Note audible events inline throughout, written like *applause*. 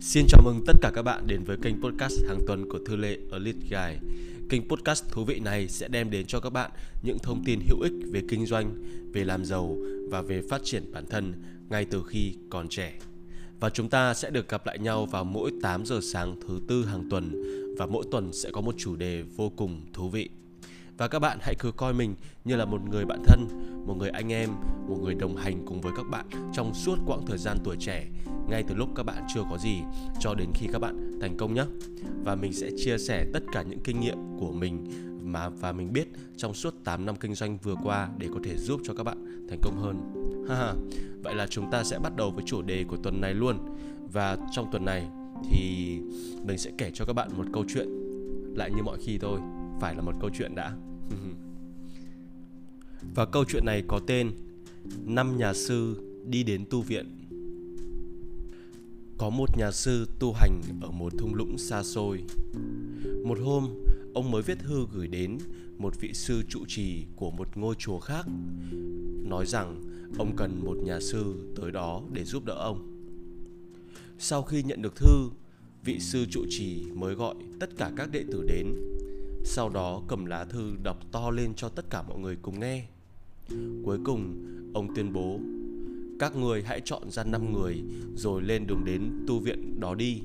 Xin chào mừng tất cả các bạn đến với kênh podcast hàng tuần của Thư Lệ Elite Guy. Kênh podcast thú vị này sẽ đem đến cho các bạn những thông tin hữu ích về kinh doanh, về làm giàu và về phát triển bản thân ngay từ khi còn trẻ. Và chúng ta sẽ được gặp lại nhau vào mỗi 8 giờ sáng thứ tư hàng tuần và mỗi tuần sẽ có một chủ đề vô cùng thú vị. Và các bạn hãy cứ coi mình như là một người bạn thân, một người anh em, một người đồng hành cùng với các bạn trong suốt quãng thời gian tuổi trẻ, ngay từ lúc các bạn chưa có gì cho đến khi các bạn thành công nhé. Và mình sẽ chia sẻ tất cả những kinh nghiệm của mình mà và mình biết trong suốt 8 năm kinh doanh vừa qua để có thể giúp cho các bạn thành công hơn. Ha Vậy là chúng ta sẽ bắt đầu với chủ đề của tuần này luôn. Và trong tuần này thì mình sẽ kể cho các bạn một câu chuyện lại như mọi khi thôi, phải là một câu chuyện đã. *laughs* Và câu chuyện này có tên Năm nhà sư đi đến tu viện có một nhà sư tu hành ở một thung lũng xa xôi Một hôm, ông mới viết thư gửi đến một vị sư trụ trì của một ngôi chùa khác Nói rằng ông cần một nhà sư tới đó để giúp đỡ ông Sau khi nhận được thư, vị sư trụ trì mới gọi tất cả các đệ tử đến sau đó cầm lá thư đọc to lên cho tất cả mọi người cùng nghe. Cuối cùng, ông tuyên bố các người hãy chọn ra 5 người rồi lên đường đến tu viện đó đi.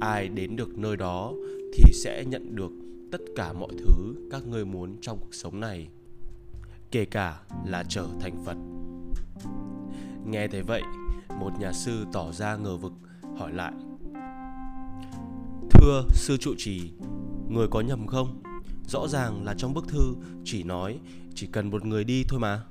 Ai đến được nơi đó thì sẽ nhận được tất cả mọi thứ các ngươi muốn trong cuộc sống này, kể cả là trở thành Phật. Nghe thấy vậy, một nhà sư tỏ ra ngờ vực hỏi lại: "Thưa sư trụ trì, người có nhầm không? Rõ ràng là trong bức thư chỉ nói chỉ cần một người đi thôi mà.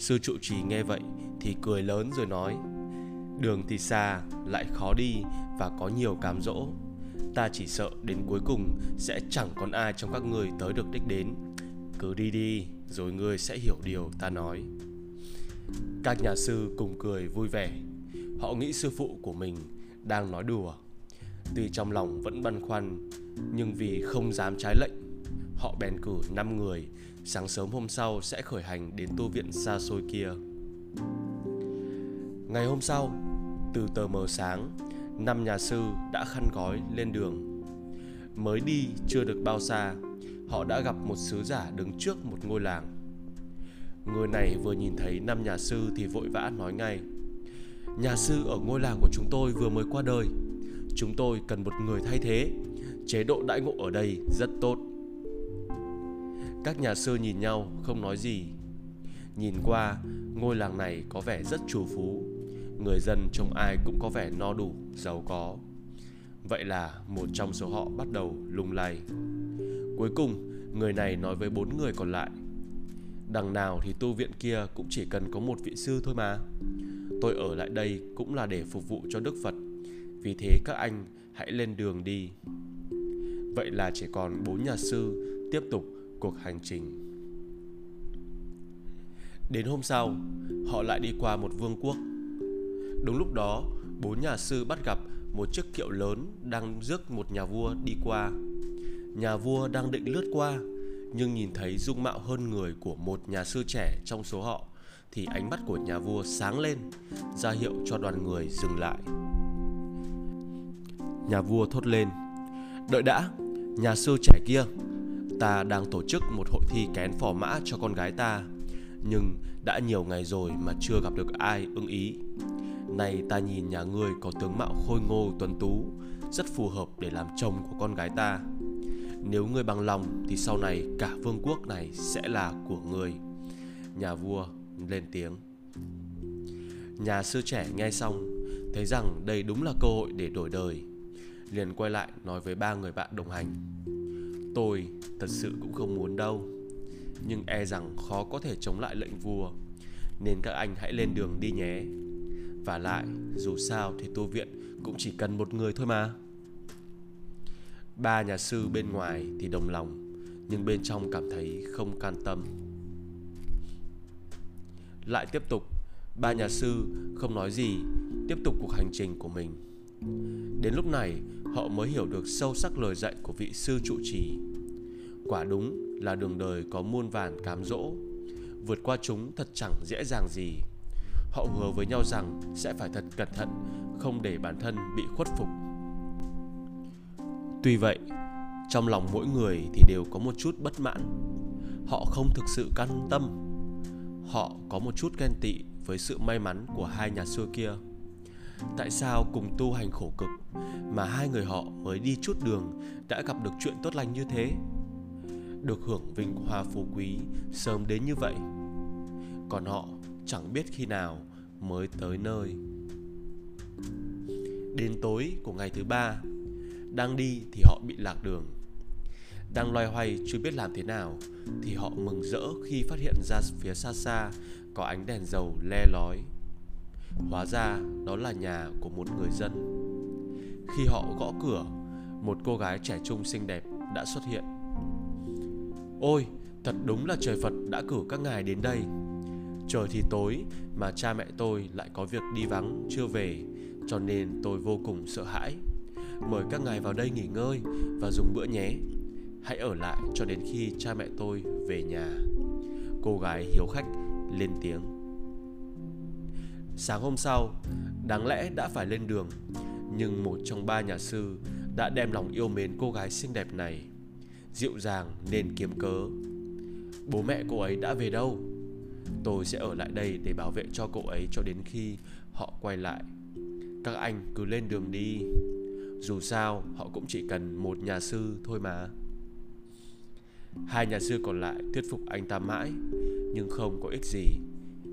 Sư trụ trì nghe vậy thì cười lớn rồi nói Đường thì xa, lại khó đi và có nhiều cám dỗ. Ta chỉ sợ đến cuối cùng sẽ chẳng còn ai trong các người tới được đích đến. Cứ đi đi, rồi ngươi sẽ hiểu điều ta nói. Các nhà sư cùng cười vui vẻ. Họ nghĩ sư phụ của mình đang nói đùa. Tuy trong lòng vẫn băn khoăn Nhưng vì không dám trái lệnh Họ bèn cử 5 người, Sáng sớm hôm sau sẽ khởi hành đến tu viện xa xôi kia. Ngày hôm sau, Từ tờ mờ sáng, Năm nhà sư đã khăn gói lên đường. Mới đi chưa được bao xa, Họ đã gặp một sứ giả đứng trước một ngôi làng. Người này vừa nhìn thấy năm nhà sư thì vội vã nói ngay, Nhà sư ở ngôi làng của chúng tôi vừa mới qua đời. Chúng tôi cần một người thay thế. Chế độ đãi ngộ ở đây rất tốt. Các nhà sư nhìn nhau không nói gì. Nhìn qua ngôi làng này có vẻ rất trù phú. Người dân trông ai cũng có vẻ no đủ, giàu có. Vậy là một trong số họ bắt đầu lung lay. Cuối cùng người này nói với bốn người còn lại. Đằng nào thì tu viện kia cũng chỉ cần có một vị sư thôi mà. Tôi ở lại đây cũng là để phục vụ cho Đức Phật. Vì thế các anh hãy lên đường đi. Vậy là chỉ còn bốn nhà sư tiếp tục cuộc hành trình. Đến hôm sau, họ lại đi qua một vương quốc. Đúng lúc đó, bốn nhà sư bắt gặp một chiếc kiệu lớn đang rước một nhà vua đi qua. Nhà vua đang định lướt qua, nhưng nhìn thấy dung mạo hơn người của một nhà sư trẻ trong số họ thì ánh mắt của nhà vua sáng lên, ra hiệu cho đoàn người dừng lại. Nhà vua thốt lên Đợi đã, nhà sư trẻ kia Ta đang tổ chức một hội thi kén phò mã cho con gái ta. Nhưng đã nhiều ngày rồi mà chưa gặp được ai ưng ý. Này ta nhìn nhà ngươi có tướng mạo khôi ngô tuấn tú, Rất phù hợp để làm chồng của con gái ta. Nếu ngươi bằng lòng thì sau này cả vương quốc này sẽ là của ngươi. Nhà vua lên tiếng. Nhà sư trẻ nghe xong, Thấy rằng đây đúng là cơ hội để đổi đời. Liền quay lại nói với ba người bạn đồng hành tôi thật sự cũng không muốn đâu. Nhưng e rằng khó có thể chống lại lệnh vua, nên các anh hãy lên đường đi nhé. Và lại, dù sao thì tu viện cũng chỉ cần một người thôi mà. Ba nhà sư bên ngoài thì đồng lòng, nhưng bên trong cảm thấy không can tâm. Lại tiếp tục, ba nhà sư không nói gì, tiếp tục cuộc hành trình của mình. Đến lúc này họ mới hiểu được sâu sắc lời dạy của vị sư trụ trì. Quả đúng là đường đời có muôn vàn cám dỗ, vượt qua chúng thật chẳng dễ dàng gì. họ hứa với nhau rằng sẽ phải thật cẩn thận, không để bản thân bị khuất phục. Tuy vậy, trong lòng mỗi người thì đều có một chút bất mãn. Họ không thực sự căn tâm. Họ có một chút ghen tị với sự may mắn của hai nhà xưa kia. Tại sao cùng tu hành khổ cực mà hai người họ mới đi chút đường đã gặp được chuyện tốt lành như thế? Được hưởng vinh hoa phú quý sớm đến như vậy. Còn họ chẳng biết khi nào mới tới nơi. Đến tối của ngày thứ ba, đang đi thì họ bị lạc đường. Đang loay hoay chưa biết làm thế nào thì họ mừng rỡ khi phát hiện ra phía xa xa có ánh đèn dầu le lói. Hóa ra đó là nhà của một người dân. Khi họ gõ cửa, một cô gái trẻ trung xinh đẹp đã xuất hiện. Ôi, thật đúng là trời Phật đã cử các ngài đến đây. Trời thì tối mà cha mẹ tôi lại có việc đi vắng chưa về, cho nên tôi vô cùng sợ hãi. Mời các ngài vào đây nghỉ ngơi và dùng bữa nhé. Hãy ở lại cho đến khi cha mẹ tôi về nhà. Cô gái hiếu khách lên tiếng. Sáng hôm sau, đáng lẽ đã phải lên đường, nhưng một trong ba nhà sư đã đem lòng yêu mến cô gái xinh đẹp này. Dịu dàng nên kiếm cớ. Bố mẹ cô ấy đã về đâu? Tôi sẽ ở lại đây để bảo vệ cho cô ấy cho đến khi họ quay lại. Các anh cứ lên đường đi. Dù sao, họ cũng chỉ cần một nhà sư thôi mà. Hai nhà sư còn lại thuyết phục anh ta mãi, nhưng không có ích gì.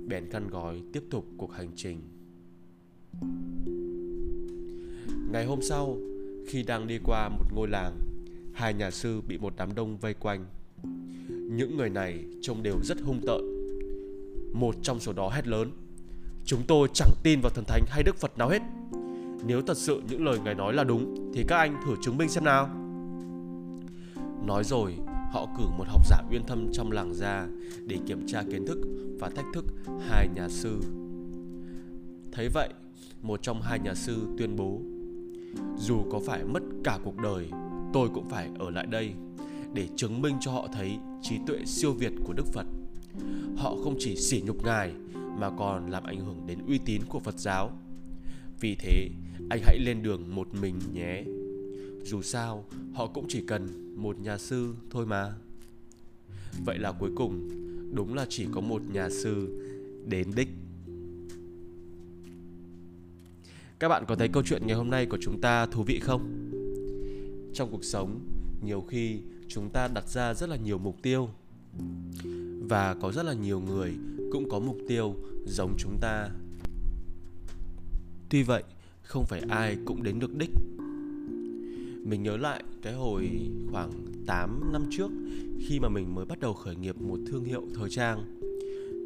Bèn khăn gói tiếp tục cuộc hành trình. Ngày hôm sau, khi đang đi qua một ngôi làng, hai nhà sư bị một đám đông vây quanh. Những người này trông đều rất hung tợn. Một trong số đó hét lớn: "Chúng tôi chẳng tin vào thần thánh hay đức Phật nào hết. Nếu thật sự những lời ngài nói là đúng thì các anh thử chứng minh xem nào." Nói rồi, họ cử một học giả uyên thâm trong làng ra để kiểm tra kiến thức và thách thức hai nhà sư. Thấy vậy, một trong hai nhà sư tuyên bố dù có phải mất cả cuộc đời tôi cũng phải ở lại đây để chứng minh cho họ thấy trí tuệ siêu việt của đức phật. Họ không chỉ sỉ nhục ngài mà còn làm ảnh hưởng đến uy tín của phật giáo. Vì thế anh hãy lên đường một mình nhé dù sao, họ cũng chỉ cần một nhà sư thôi mà. Vậy là cuối cùng, đúng là chỉ có một nhà sư đến đích. Các bạn có thấy câu chuyện ngày hôm nay của chúng ta thú vị không? Trong cuộc sống, nhiều khi chúng ta đặt ra rất là nhiều mục tiêu. Và có rất là nhiều người cũng có mục tiêu giống chúng ta. Tuy vậy, không phải ai cũng đến được đích mình nhớ lại cái hồi khoảng 8 năm trước, khi mà mình mới bắt đầu khởi nghiệp một thương hiệu thời trang,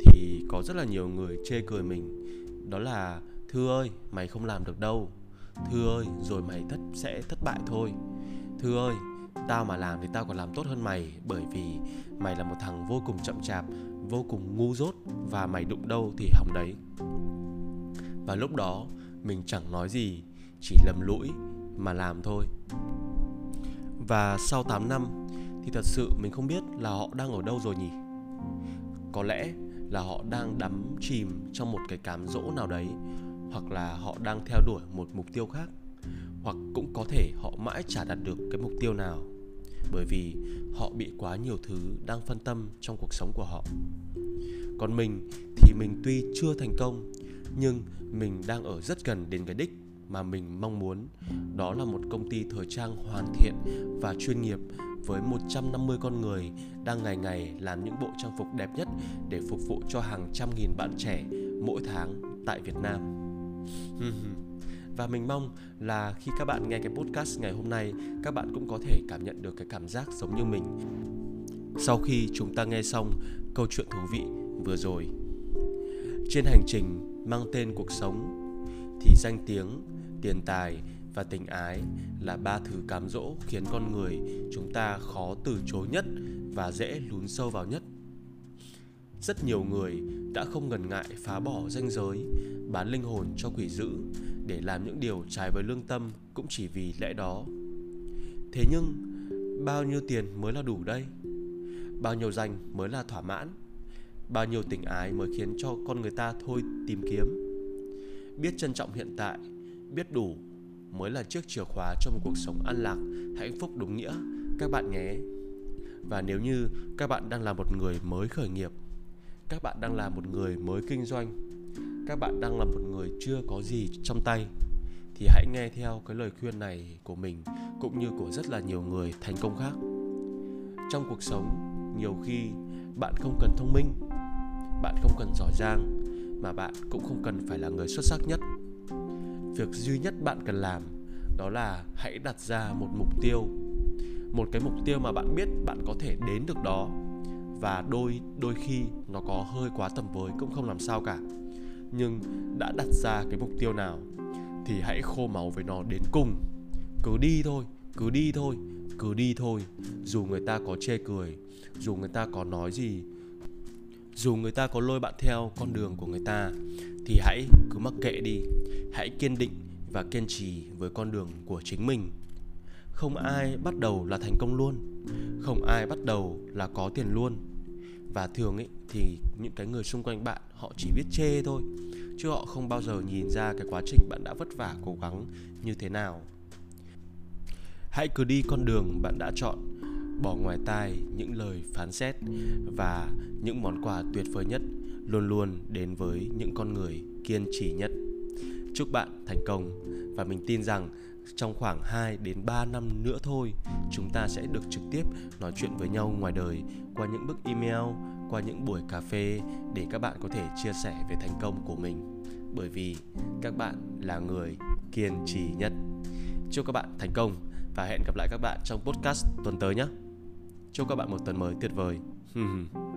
thì có rất là nhiều người chê cười mình. Đó là, thư ơi, mày không làm được đâu. Thư ơi, rồi mày thất, sẽ thất bại thôi. Thư ơi, tao mà làm thì tao còn làm tốt hơn mày, bởi vì mày là một thằng vô cùng chậm chạp, vô cùng ngu dốt và mày đụng đâu thì hỏng đấy. Và lúc đó, mình chẳng nói gì, chỉ lầm lũi mà làm thôi. Và sau 8 năm thì thật sự mình không biết là họ đang ở đâu rồi nhỉ? Có lẽ là họ đang đắm chìm trong một cái cám dỗ nào đấy, hoặc là họ đang theo đuổi một mục tiêu khác, hoặc cũng có thể họ mãi chả đạt được cái mục tiêu nào, bởi vì họ bị quá nhiều thứ đang phân tâm trong cuộc sống của họ. Còn mình thì mình tuy chưa thành công, nhưng mình đang ở rất gần đến cái đích mà mình mong muốn đó là một công ty thời trang hoàn thiện và chuyên nghiệp với 150 con người đang ngày ngày làm những bộ trang phục đẹp nhất để phục vụ cho hàng trăm nghìn bạn trẻ mỗi tháng tại Việt Nam. *laughs* và mình mong là khi các bạn nghe cái podcast ngày hôm nay, các bạn cũng có thể cảm nhận được cái cảm giác giống như mình sau khi chúng ta nghe xong câu chuyện thú vị vừa rồi, trên hành trình mang tên cuộc sống thì danh tiếng tiền tài và tình ái là ba thứ cám dỗ khiến con người chúng ta khó từ chối nhất và dễ lún sâu vào nhất. Rất nhiều người đã không ngần ngại phá bỏ danh giới, bán linh hồn cho quỷ dữ để làm những điều trái với lương tâm cũng chỉ vì lẽ đó. Thế nhưng, bao nhiêu tiền mới là đủ đây? Bao nhiêu danh mới là thỏa mãn? Bao nhiêu tình ái mới khiến cho con người ta thôi tìm kiếm? Biết trân trọng hiện tại biết đủ mới là chiếc chìa khóa cho một cuộc sống an lạc, hạnh phúc đúng nghĩa. Các bạn nhé và nếu như các bạn đang là một người mới khởi nghiệp, các bạn đang là một người mới kinh doanh, các bạn đang là một người chưa có gì trong tay, thì hãy nghe theo cái lời khuyên này của mình cũng như của rất là nhiều người thành công khác. Trong cuộc sống, nhiều khi bạn không cần thông minh, bạn không cần giỏi giang, mà bạn cũng không cần phải là người xuất sắc nhất việc duy nhất bạn cần làm đó là hãy đặt ra một mục tiêu. Một cái mục tiêu mà bạn biết bạn có thể đến được đó. Và đôi đôi khi nó có hơi quá tầm với cũng không làm sao cả. Nhưng đã đặt ra cái mục tiêu nào thì hãy khô máu với nó đến cùng. Cứ đi thôi, cứ đi thôi, cứ đi thôi. Dù người ta có chê cười, dù người ta có nói gì, dù người ta có lôi bạn theo con đường của người ta thì hãy cứ mặc kệ đi. Hãy kiên định và kiên trì với con đường của chính mình. Không ai bắt đầu là thành công luôn. Không ai bắt đầu là có tiền luôn. Và thường ấy, thì những cái người xung quanh bạn, họ chỉ biết chê thôi. Chứ họ không bao giờ nhìn ra cái quá trình bạn đã vất vả, cố gắng như thế nào. Hãy cứ đi con đường bạn đã chọn. Bỏ ngoài tai những lời phán xét và những món quà tuyệt vời nhất luôn luôn đến với những con người kiên trì nhất. Chúc bạn thành công và mình tin rằng trong khoảng 2 đến 3 năm nữa thôi, chúng ta sẽ được trực tiếp nói chuyện với nhau ngoài đời qua những bức email, qua những buổi cà phê để các bạn có thể chia sẻ về thành công của mình. Bởi vì các bạn là người kiên trì nhất. Chúc các bạn thành công và hẹn gặp lại các bạn trong podcast tuần tới nhé. Chúc các bạn một tuần mới tuyệt vời. *laughs*